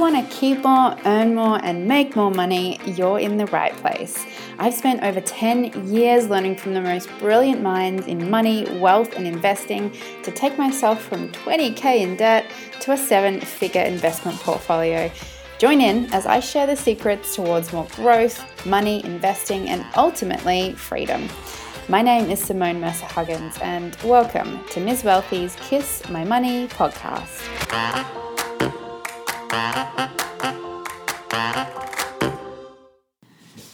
want to keep more, earn more, and make more money, you're in the right place. I've spent over 10 years learning from the most brilliant minds in money, wealth, and investing to take myself from 20k in debt to a seven figure investment portfolio. Join in as I share the secrets towards more growth, money, investing, and ultimately freedom. My name is Simone Mercer Huggins, and welcome to Ms. Wealthy's Kiss My Money podcast.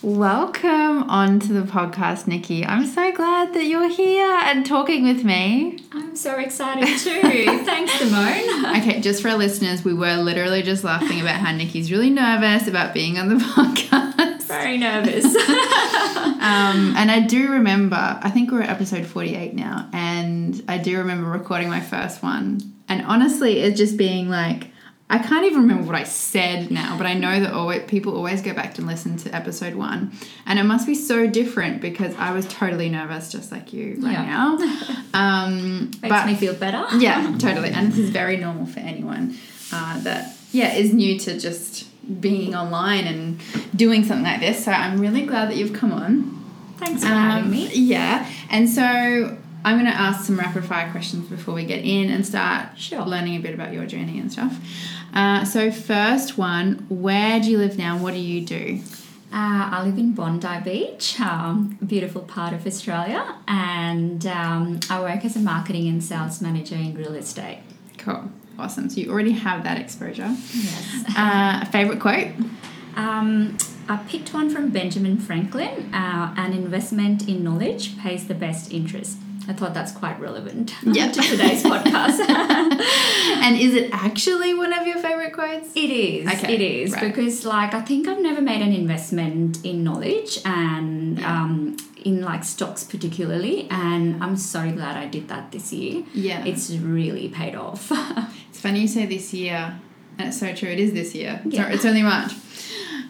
Welcome onto the podcast, Nikki. I'm so glad that you're here and talking with me. I'm so excited too. Thanks, Simone. Okay, just for our listeners, we were literally just laughing about how Nikki's really nervous about being on the podcast. Very nervous. um, and I do remember, I think we're at episode 48 now, and I do remember recording my first one. And honestly, it's just being like, I can't even remember what I said now, but I know that always, people always go back and listen to episode one. And it must be so different because I was totally nervous, just like you right yeah. now. Um, Makes but, me feel better. yeah, totally. And this is very normal for anyone uh, that, yeah, is new to just being online and doing something like this. So I'm really glad that you've come on. Thanks for um, having me. Yeah. And so I'm going to ask some rapid fire questions before we get in and start sure. learning a bit about your journey and stuff. Uh, so, first one, where do you live now? What do you do? Uh, I live in Bondi Beach, um, a beautiful part of Australia, and um, I work as a marketing and sales manager in real estate. Cool, awesome. So you already have that exposure. Yes. Uh, favorite quote? Um, I picked one from Benjamin Franklin. Uh, An investment in knowledge pays the best interest. I thought that's quite relevant yep. to today's podcast. and is it actually one of your favorite quotes? It is. Okay, it is right. because, like, I think I've never made an investment in knowledge and yeah. um, in like stocks particularly, and I'm so glad I did that this year. Yeah, it's really paid off. it's funny you say this year, and it's so true. It is this year. Yeah. it's only March.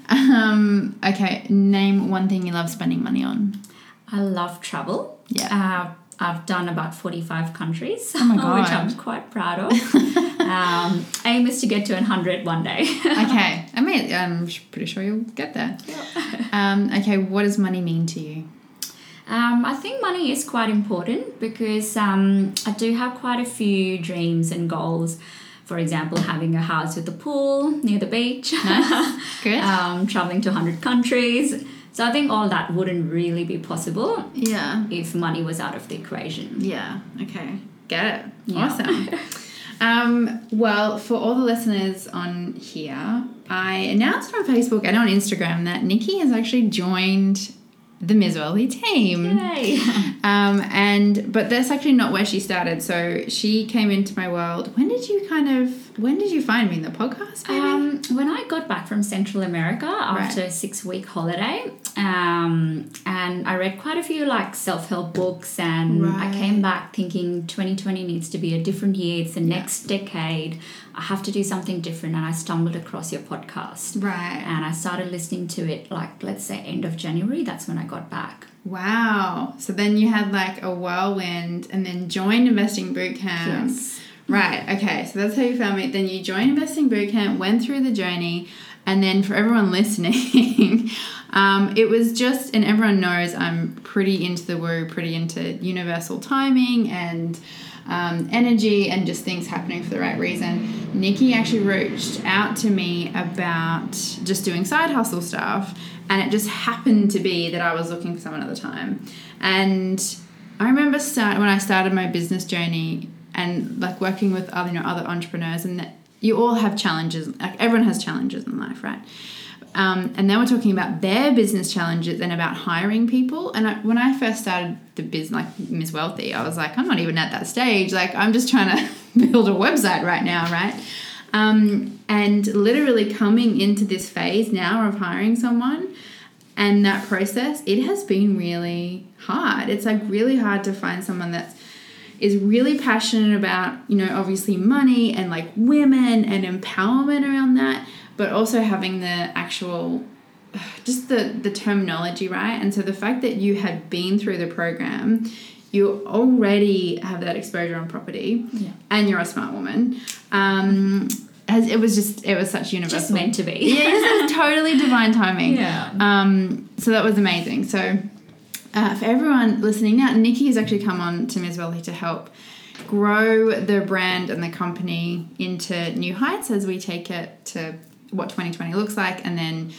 Um, okay, name one thing you love spending money on. I love travel. Yeah. Uh, I've done about 45 countries, oh which I'm quite proud of. um, aim is to get to 100 one day. okay. I mean, I'm pretty sure you'll get there. Yeah. Um, okay, what does money mean to you? Um, I think money is quite important because um, I do have quite a few dreams and goals. For example, having a house with a pool near the beach. Nice. Good. um, traveling to 100 countries so I think all that wouldn't really be possible. Yeah. If money was out of the equation. Yeah. Okay. Get it. Yeah. Awesome. um, well, for all the listeners on here, I announced on Facebook and on Instagram that Nikki has actually joined the Ms. Wealthy team. Yay. Um, and but that's actually not where she started. So she came into my world. When did you kind of when did you find me in the podcast? Um, when I got back from Central America after right. a six week holiday, um, and I read quite a few like self help books, and right. I came back thinking 2020 needs to be a different year. It's the yeah. next decade. I have to do something different, and I stumbled across your podcast. Right. And I started listening to it like let's say end of January. That's when I got back. Wow. So then you had like a whirlwind, and then joined Investing Bootcamp. Yes. Right. Okay. So that's how you found me. Then you joined Investing Bootcamp, went through the journey, and then for everyone listening, um, it was just, and everyone knows I'm pretty into the woo, pretty into universal timing and um, energy and just things happening for the right reason. Nikki actually reached out to me about just doing side hustle stuff, and it just happened to be that I was looking for someone at the time. And I remember start when I started my business journey and like working with other you know other entrepreneurs and that you all have challenges. Like everyone has challenges in life, right? Um, and they were talking about their business challenges and about hiring people. And I, when I first started the business, like Ms. Wealthy, I was like, I'm not even at that stage. Like, I'm just trying to build a website right now, right? Um, and literally coming into this phase now of hiring someone and that process, it has been really hard. It's like really hard to find someone that's is really passionate about, you know, obviously money and like women and empowerment around that, but also having the actual just the the terminology right and so the fact that you had been through the program you already have that exposure on property yeah. and you're a smart woman um, as it was just it was such universal. Just meant to be. yeah, it was totally divine timing. Yeah. Um, so that was amazing. So uh, for everyone listening now, Nikki has actually come on to Ms. Wealthy to help grow the brand and the company into new heights as we take it to what 2020 looks like and then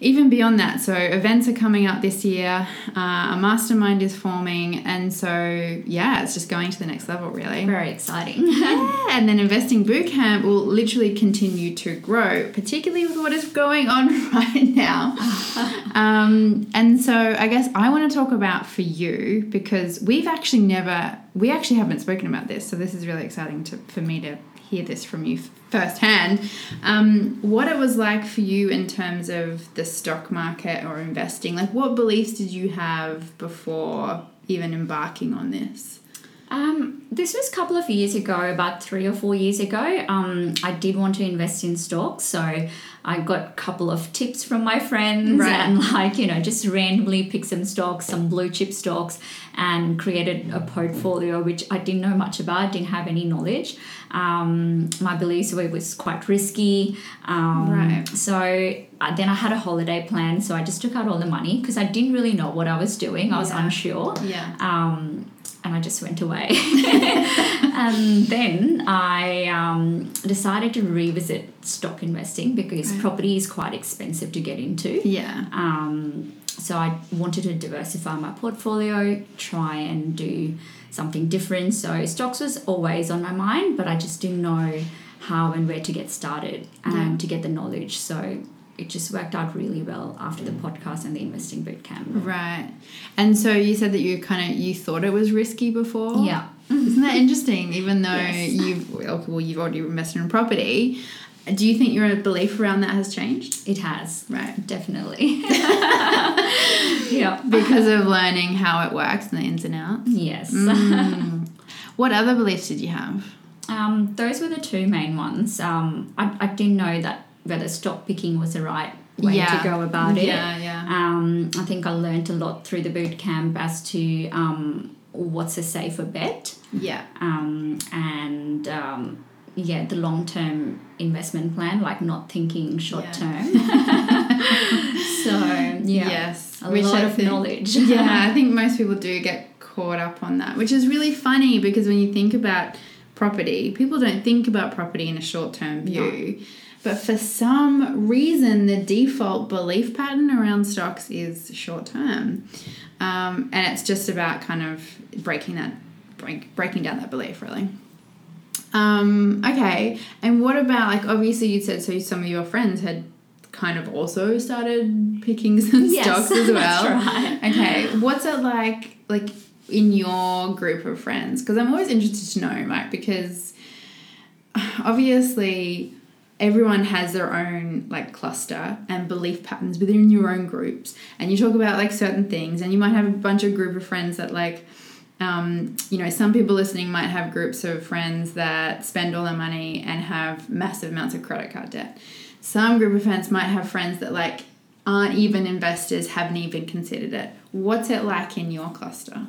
even beyond that, so events are coming up this year, uh, a mastermind is forming, and so yeah, it's just going to the next level, really. Very exciting. yeah, and then Investing Bootcamp will literally continue to grow, particularly with what is going on right now. um, and so I guess I want to talk about for you because we've actually never, we actually haven't spoken about this, so this is really exciting to, for me to hear this from you firsthand. Um, what it was like for you in terms of the stock market or investing? Like, what beliefs did you have before even embarking on this? Um, this was a couple of years ago, about three or four years ago. Um, I did want to invest in stocks, so I got a couple of tips from my friends right. and, like, you know, just randomly picked some stocks, some blue chip stocks, and created a portfolio which I didn't know much about, didn't have any knowledge. Um, my beliefs were it was quite risky. Um, right. So uh, then I had a holiday plan, so I just took out all the money because I didn't really know what I was doing. I was yeah. unsure. Yeah. Um, and I just went away. and then I um, decided to revisit stock investing because right. property is quite expensive to get into. Yeah. Um, so I wanted to diversify my portfolio, try and do something different. So stocks was always on my mind, but I just didn't know how and where to get started and yeah. to get the knowledge. So it just worked out really well after the podcast and the investing boot camp. Right. And so you said that you kind of you thought it was risky before. Yeah. Isn't that interesting? Even though yes. you've well, you've already invested in property. Do you think your belief around that has changed? It has. Right. Definitely. yeah. Because of learning how it works and the ins and outs. Yes. Mm. what other beliefs did you have? Um, those were the two main ones. Um, I, I didn't know that whether stock picking was the right way yeah. to go about it. Yeah, yeah. Um, I think I learned a lot through the boot camp as to um, what's a safer bet. Yeah. Um, and um, yeah, the long term investment plan, like not thinking short term. so yeah, yes, a which lot I of think, knowledge. yeah, I think most people do get caught up on that, which is really funny because when you think about property, people don't think about property in a short term view. No. But for some reason, the default belief pattern around stocks is short term. Um, and it's just about kind of breaking that, break, breaking down that belief, really. Um, okay, and what about like obviously you said so some of your friends had kind of also started picking some yes, stocks as well. Right. Okay, what's it like like in your group of friends? Because I'm always interested to know, right? Because obviously everyone has their own like cluster and belief patterns within your own groups. And you talk about like certain things and you might have a bunch of group of friends that like um, you know some people listening might have groups of friends that spend all their money and have massive amounts of credit card debt. Some group of friends might have friends that like aren't even investors haven't even considered it. What's it like in your cluster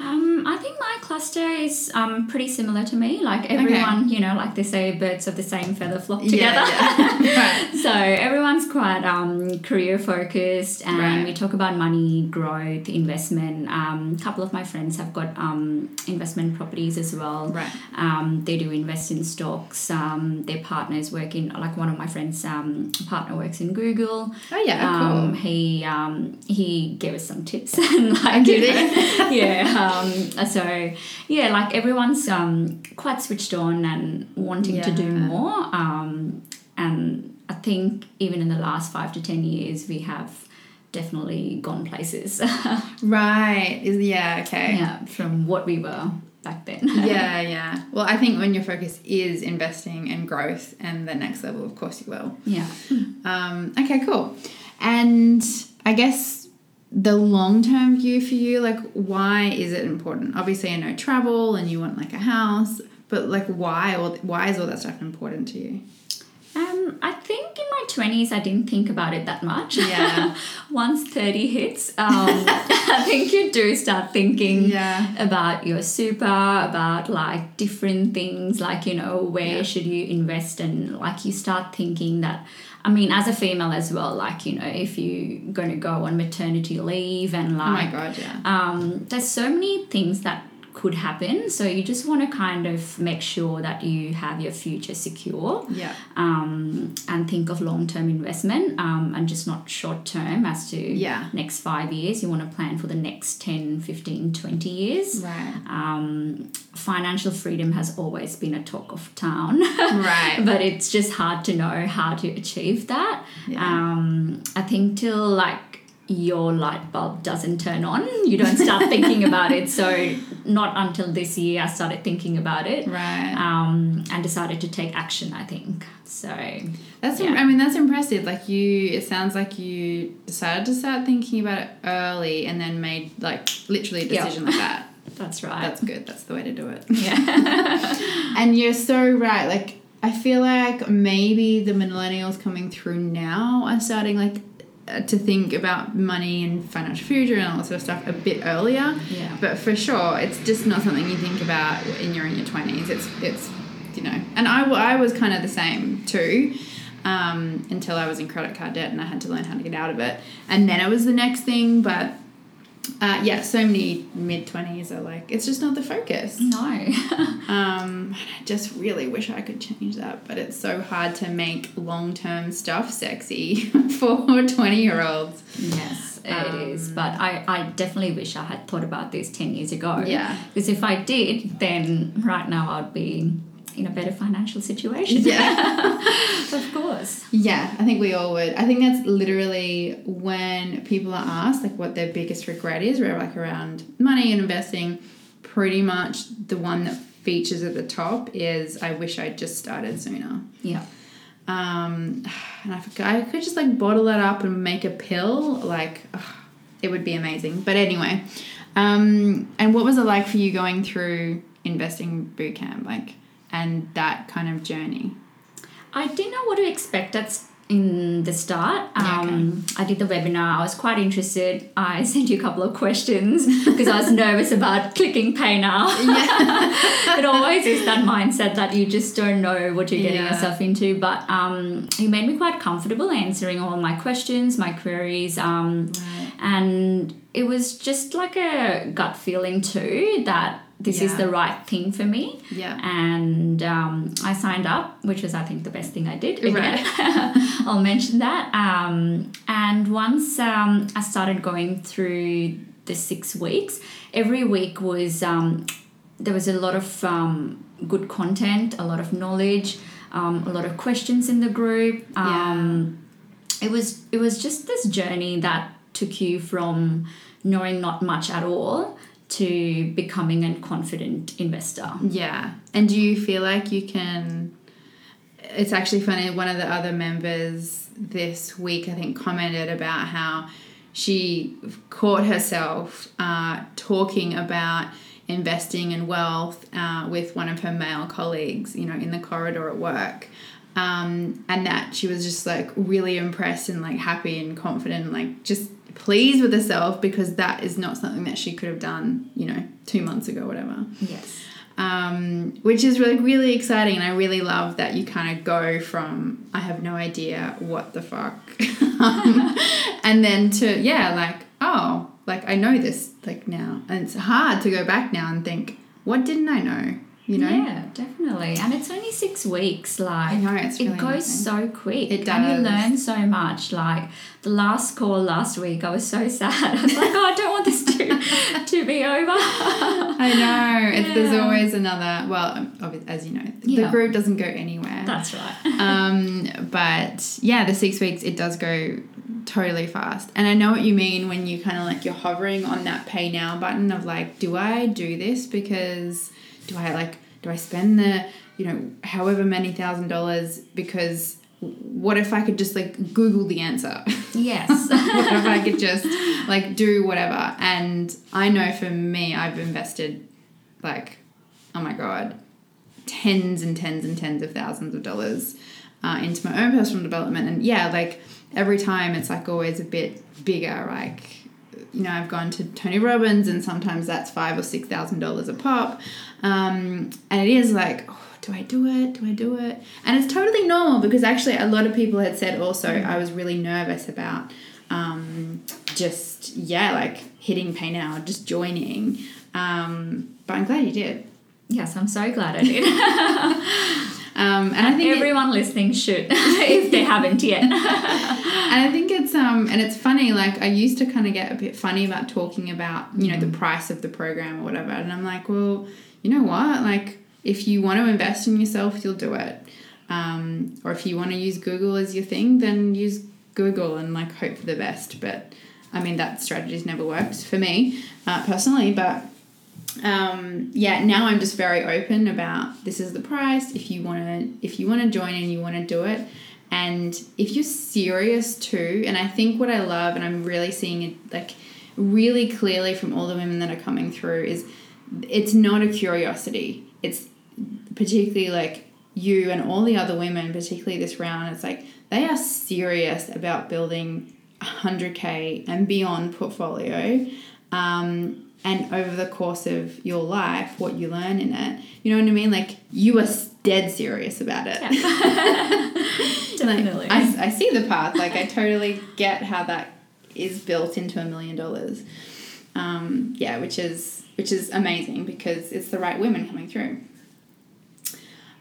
um, I think my cluster is um, pretty similar to me. Like everyone, okay. you know, like they say, birds of the same feather flock together. Yeah, yeah. right. so everyone's quite um, career focused, and right. we talk about money, growth, investment. Um, a couple of my friends have got um, investment properties as well. Right. Um, they do invest in stocks. Um, their partners work in, like one of my friends' um, partner works in Google. Oh yeah, um, cool. He um, he gave us some tips and like, yeah um, so yeah, like everyone's um, quite switched on and wanting yeah. to do more. Um, and I think even in the last five to ten years, we have definitely gone places. right. Is yeah okay. Yeah, from what we were back then. yeah, yeah. Well, I think when your focus is investing and growth and the next level, of course you will. Yeah. Um, okay, cool. And I guess the long term view for you, like why is it important? Obviously, I know travel and you want like a house, but like why or why is all that stuff important to you? Um, I think in my twenties I didn't think about it that much. Yeah. Once thirty hits, um, I think you do start thinking Yeah. about your super, about like different things, like you know where Yeah. should you invest, and like you start thinking that. I mean, as a female as well, like you know, if you're going to go on maternity leave and Oh my like god, yeah. um, there's so many things that could happen. So you just want to kind of make sure that you have your future secure Yeah. um, and think of long term investment um, and just not short term as to Yeah. next five years. You want to plan for the next 10, 15, 20 years. Right. Um, financial freedom has always been a talk of town. Right. but it's just hard to know how to achieve that. Yeah. Um, I think till like your light bulb doesn't turn on, you don't start thinking about it. So not until this year I started thinking about it. Right. Um, and decided to take action. I think so. That's Yeah. I mean that's impressive. Like you, it sounds like you decided to start thinking about it early and then made like literally a decision like that. That's right. That's good. That's the way to do it. yeah. And you're so right. Like I feel like maybe the millennials coming through now are starting like to think about money and financial future and all that sort of stuff a bit earlier. Yeah. But for sure, it's just not something you think about when you're in your twenties. It's it's you know, and I, I was kind of the same too. Um, until I was in credit card debt and I had to learn how to get out of it, and then it was the next thing. But uh, yeah, so many mid twenties are like it's just not the focus. no. Um, I just really wish I could change that, but it's so hard to make long term stuff sexy for 20 year olds. yes, it is. Um, But I, I definitely wish I had thought about this 10 years ago. Yeah. Because if I did, then right now I'd be in a better financial situation. Yeah. Yeah, I think we all would. I think that's literally when people are asked like what their biggest regret is, like around money and investing, pretty much the one that features at the top is I wish I'd just started sooner. Yeah. Um, and I, forgot, I could just like bottle that up and make a pill. Like, ugh, it would be amazing. But anyway, um, and what was it like for you going through investing boot camp, like, and that kind of journey? I didn't know what to expect at in the start. Yeah, okay. Um, I did the webinar. I was quite interested. I sent you a couple of questions because I was nervous about clicking pay now. it always is that mindset that you just don't know what you're getting Yeah. yourself into. But um, it made me quite comfortable answering all my questions, my queries. Um, Right. and it was just like a gut feeling too that this is the right thing for me Yeah. and um, I signed up, which was I think the best thing I did. Right. I'll mention that. Um, and once um, I started going through the six weeks, every week was um, there was a lot of um, good content, a lot of knowledge, um, a lot of questions in the group. Um, It was it was just this journey that took you from knowing not much at all to becoming a confident investor. Yeah. And do you feel like you can? It's actually funny. One of the other members this week, I think, commented about how she caught herself uh, talking about investing in wealth uh, with one of her male colleagues, you know, in the corridor at work. Um, and that she was just like really impressed and like happy and confident and like just pleased with herself because that is not something that she could have done, you know, two months ago, whatever. Yes. um, which is really really exciting. And i really love that you kind of go from i have no idea what the fuck. Um, and then to yeah like oh like i know this like now. And it's hard to go back now and think what didn't i know you know Yeah, definitely. And it's only six weeks. Like I know, it's really it goes amazing. so quick. It And you learn so much. Like the last call last week, I was so sad. I was like, oh, I don't want this to to be over. i know it's, there's always another well as you know the Yeah. group doesn't go anywhere That's right. um, but yeah, the six weeks it does go totally fast, and I know what you mean when you kind of like you're hovering on that pay now button of like, do I do this because do I like do I spend the you know however many thousand dollars because what if I could just like Google the answer? Yes. what if I could just like do whatever? And I know for me, I've invested like, oh my god, tens and tens and tens of thousands of dollars uh, into my own personal development. And yeah, like every time it's like always a bit bigger. Like, you know, I've gone to Tony Robbins and sometimes that's five or six thousand dollars a pop. Um, and it is like, oh, do I do it? Do I do it? And it's totally normal because actually a lot of people had said also I was really nervous about um, just, yeah, like hitting pay now, just joining. Um, but I'm glad you did. Yes, I'm so glad I did. um, and, and I think everyone it, listening should, if they haven't yet. and I think it's um, and it's funny. Like I used to kind of get a bit funny about talking about you know mm. the price of the program or whatever, and I'm like, well, you know what, like if you want to invest in yourself, you'll do it. Um, or if you want to use Google as your thing, then use Google and like hope for the best. But I mean, that strategy's never worked for me uh, personally. But um, yeah, now I'm just very open about this is the price. If you want to, if you want to join and you want to do it, and if you're serious too, and I think what I love, and I'm really seeing it like really clearly from all the women that are coming through is it's not a curiosity. It's particularly like you and all the other women, particularly this round. It's like they are serious about building 100k and beyond portfolio. Um, and over the course of your life, what you learn in it, you know what I mean? Like you are dead serious about it. Yeah. Definitely. like, I, I see the path. Like I totally get how that is built into a million dollars. Um, yeah, which is which is amazing because it's the right women coming through.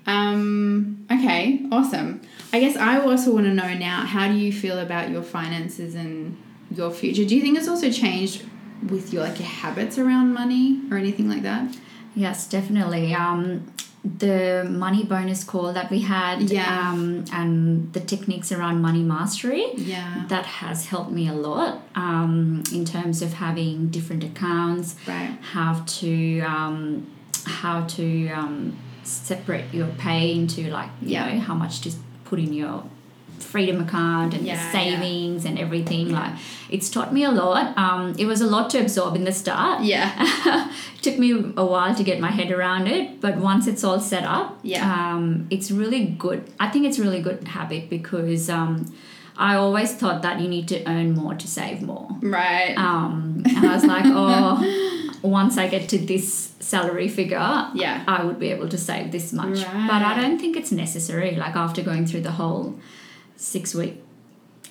Um, okay, awesome. I guess I also want to know now how do you feel about your finances and your future? Do you think it's also changed with your like your habits around money or anything like that? Yes, definitely. Um, the money bonus call that we had yeah. um, and the techniques around money mastery yeah that has helped me a lot um, in terms of having different accounts right how to um, how to um, separate your pay into like you yeah. know how much to put in your freedom account and yeah, savings yeah. and everything like it's taught me a lot um, it was a lot to absorb in the start yeah it took me a while to get my head around it but once it's all set up yeah um, it's really good i think it's really good habit because um, I always thought that you need to earn more to save more. Right. Um, and I was like, oh, once I get to this salary figure, yeah, I would be able to save this much. Right. But I don't think it's necessary. Like after going through the whole six week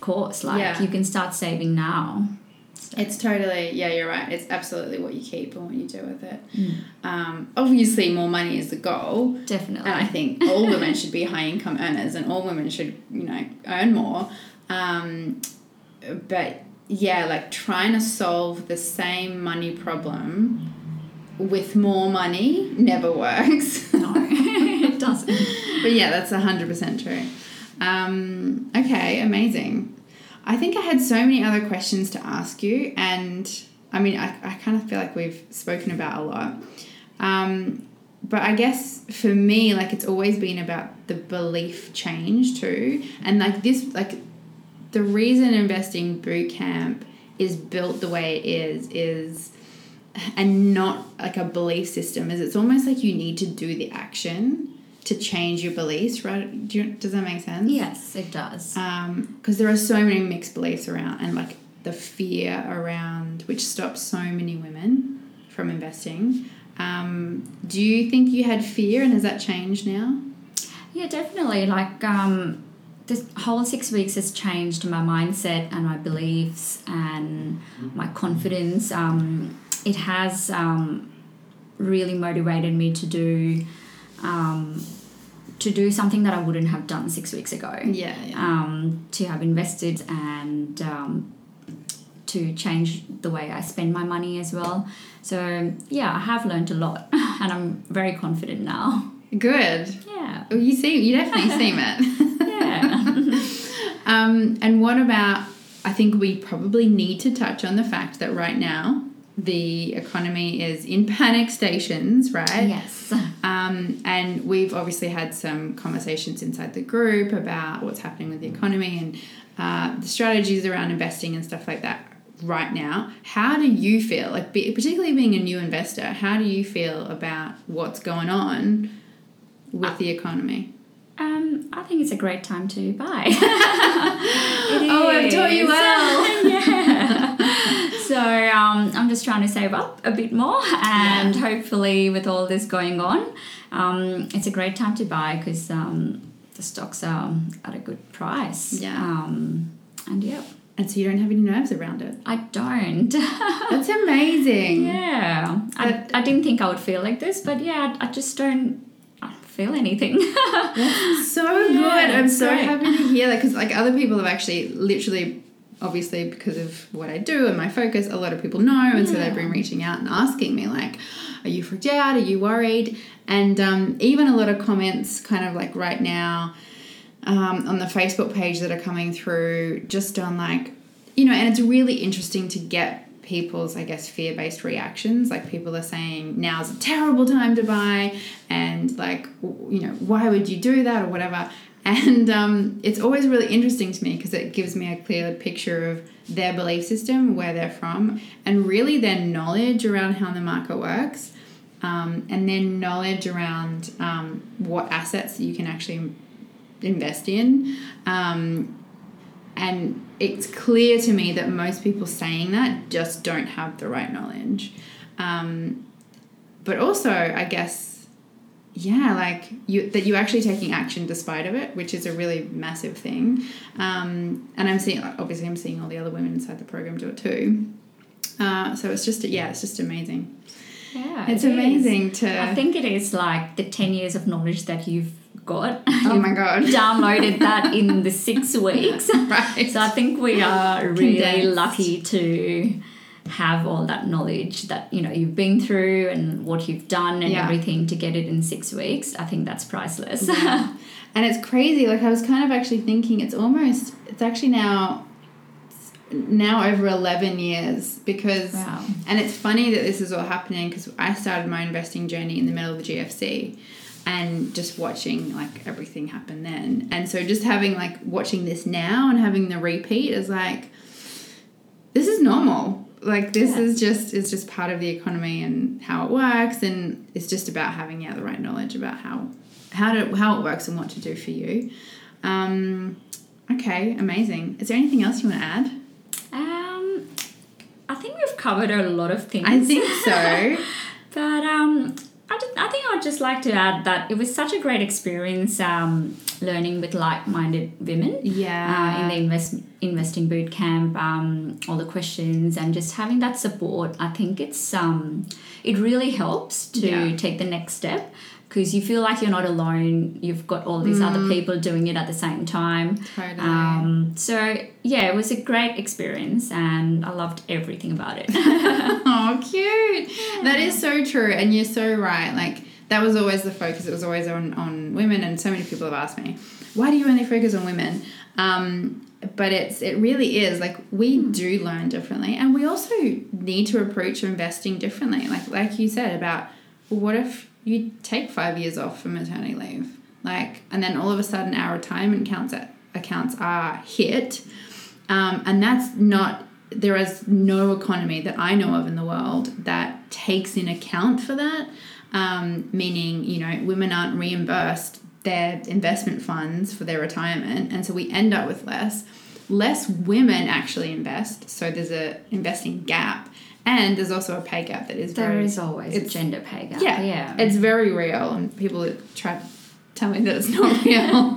course, like yeah. you can start saving now. So. It's totally yeah, you're right. It's absolutely what you keep and what you do with it. Mm. Um, obviously, more money is the goal. Definitely, and I think all women should be high income earners, and all women should you know earn more. Um, but yeah, like trying to solve the same money problem with more money never works. no, it doesn't. but yeah, that's 100% true. Um, okay, amazing. I think I had so many other questions to ask you, and I mean, I, I kind of feel like we've spoken about a lot. Um, but I guess for me, like, it's always been about the belief change too. And like this, like, the reason investing boot camp is built the way it is, is and not like a belief system is it's almost like you need to do the action to change your beliefs right? Do you, does that make sense? Yes it does. Because um, there are so many mixed beliefs around and like the fear around which stops so many women from investing. Um, do you think you had fear and has that changed now? Yeah definitely. Like um, this whole six weeks has changed my mindset and my beliefs and my confidence. Um, it has um, really motivated me to do um, to do something that I wouldn't have done six weeks ago. Yeah. yeah. Um, to have invested and um, to change the way I spend my money as well. So yeah, I have learned a lot, and I'm very confident now. Good. Yeah. Well, you see, you definitely seem it. yeah. um, and what about? I think we probably need to touch on the fact that right now the economy is in panic stations, right? Yes. Um, and we've obviously had some conversations inside the group about what's happening with the economy and uh, the strategies around investing and stuff like that right now. How do you feel, like be, particularly being a new investor, how do you feel about what's going on with uh, the economy? Um, I think it's a great time to buy. oh, I've taught you well. yeah. So um, I'm just trying to save up a bit more, and yeah. hopefully, with all this going on, um, it's a great time to buy because um, the stocks are at a good price. Yeah. Um, and yeah. And so you don't have any nerves around it? I don't. That's amazing. Yeah. I, I didn't think I would feel like this, but yeah, I, I just don't feel anything. So yeah, good. I'm so great. happy to hear that because like other people have actually literally obviously because of what I do and my focus, a lot of people know, and yeah. so they've been reaching out and asking me like, "Are you freaked out? Are you worried?" And um, even a lot of comments, kind of like right now, um, on the Facebook page that are coming through, just on like, you know, and it's really interesting to get people's, I guess, fear based reactions. Like people are saying, now's a terrible time to buy, and like, you know, why would you do that or whatever. And um, it's always really interesting to me because it gives me a clear picture of their belief system, where they're from, and really their knowledge around how the market works, um, and then knowledge around um, what assets you can actually invest in. Um, and it's clear to me that most people saying that just don't have the right knowledge. Um, but also, I guess, yeah, like you that you're actually taking action despite of it, which is a really massive thing. Um, and I'm seeing, obviously, I'm seeing all the other women inside the program do it too. Uh, so it's just, yeah, it's just amazing. Yeah, it's it amazing is. to. I think it is like the ten years of knowledge that you've got. Oh my god! downloaded that in the six weeks. right. So I think we are really Condensed. lucky to have all that knowledge that you know you've been through and what you've done and yeah. everything to get it in six weeks. I think that's priceless. Yeah. and it's crazy. Like I was kind of actually thinking, it's almost it's actually now now over 11 years because wow. and it's funny that this is all happening because i started my investing journey in the middle of the gfc and just watching like everything happen then. And so just having like watching this now and having the repeat is like this is normal. Like this yeah. is just is just part of the economy and how it works and it's just about having yeah the right knowledge about how how to how it works and what to do for you. Um okay, amazing. Is there anything else you want to add? Um I think we've covered a lot of things. I think so. but um I, just, I think I'd just like to add that it was such a great experience um, learning with like-minded women. Yeah. Uh, in the invest investing boot camp, um, all the questions and just having that support. I think it's um, it really helps to yeah. take the next step because you feel like you're not alone. You've got all these mm. other people doing it at the same time. Totally. Um, so yeah, it was a great experience, and I loved everything about it. oh, cute! Yeah. That is so true, and you're so right. Like that was always the focus. It was always on on women, and so many people have asked me, "Why do you only focus on women?" Um, but it's it really is like we hmm. do learn differently, and we also need to approach investing differently. Like like you said about what if you take five years off for maternity leave, like, and then all of a sudden our retirement accounts accounts are hit, um, and that's not. There is no economy that I know of in the world that takes in account for that. Um, meaning, you know, women aren't reimbursed their investment funds for their retirement, and so we end up with less. Less women actually invest, so there's a investing gap and there's also a pay gap that is there very, is always a gender pay gap. Yeah, yeah, it's very real, and people try to tell me that it's not real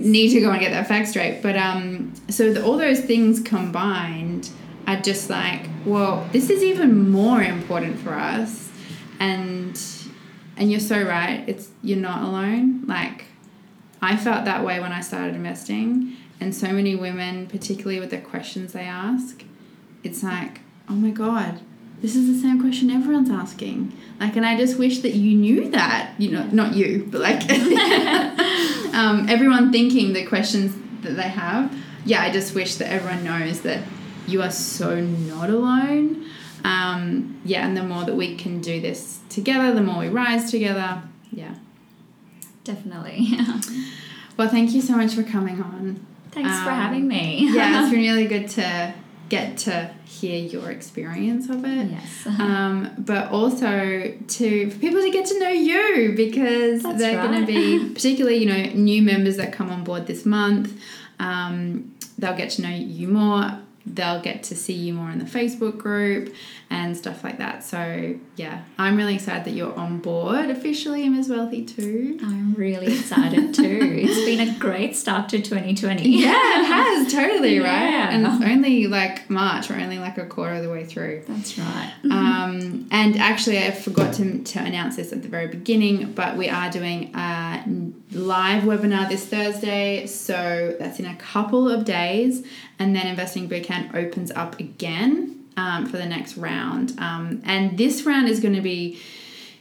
need to go and get that fact straight. But um, so the, all those things combined are just like, well, this is even more important for us, and and you're so right. It's you're not alone. Like I felt that way when I started investing, and so many women, particularly with the questions they ask, it's like oh my god, this is the same question everyone's asking. Like, and I just wish that you knew that. You know, not you, but like um, everyone thinking the questions that they have. Yeah, I just wish that everyone knows that you are so not alone. Um, yeah, and the more that we can do this together, the more we rise together. Yeah. Definitely. Yeah. Well, thank you so much for coming on. Thanks um, for having me. yeah, it's been really good to get to hear your experience of it. Yes. Um, but also to for people to get to know you because That's they're going to be particularly you know new members that come on board this month. Um, they'll get to know you more. They'll get to see you more in the Facebook group and stuff like that. So yeah, I'm really excited that you're on board officially, Ms. Wealthy too. I'm really excited too. it's been a great start to 2020. Yeah, it has totally right. And it's only like March. We're only like a quarter of the way through. That's right. Um, and actually, I forgot to, to announce this at the very beginning, but we are doing a live webinar this Thursday. So that's in a couple of days. And then Investing Bootcamp opens up again um, for the next round. Um, and this round is going to be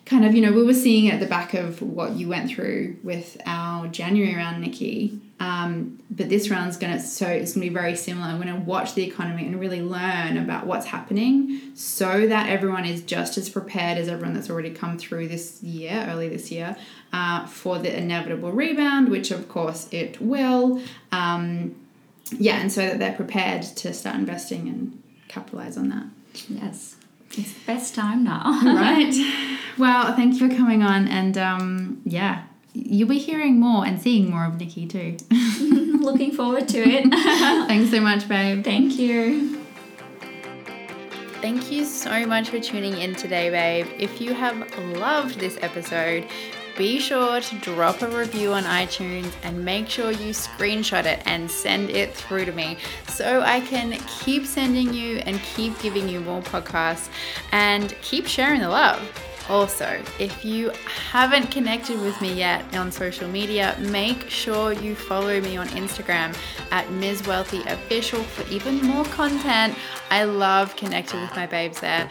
kind of, you know, we were seeing at the back of what you went through with our January round, Nikki. Um, but this round's gonna so it's gonna be very similar. I'm gonna watch the economy and really learn about what's happening so that everyone is just as prepared as everyone that's already come through this year, early this year, uh, for the inevitable rebound, which of course it will. Um, yeah, and so that they're prepared to start investing and capitalize on that. Yes. It's the best time now. right. Well, thank you for coming on, and um, yeah, you'll be hearing more and seeing more of Nikki too. Looking forward to it. Thanks so much, babe. Thank you. Thank you so much for tuning in today, babe. If you have loved this episode, be sure to drop a review on iTunes and make sure you screenshot it and send it through to me so I can keep sending you and keep giving you more podcasts and keep sharing the love. Also, if you haven't connected with me yet on social media, make sure you follow me on Instagram at Ms. Wealthy Official for even more content. I love connecting with my babes there.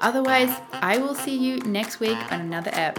Otherwise, I will see you next week on another ep.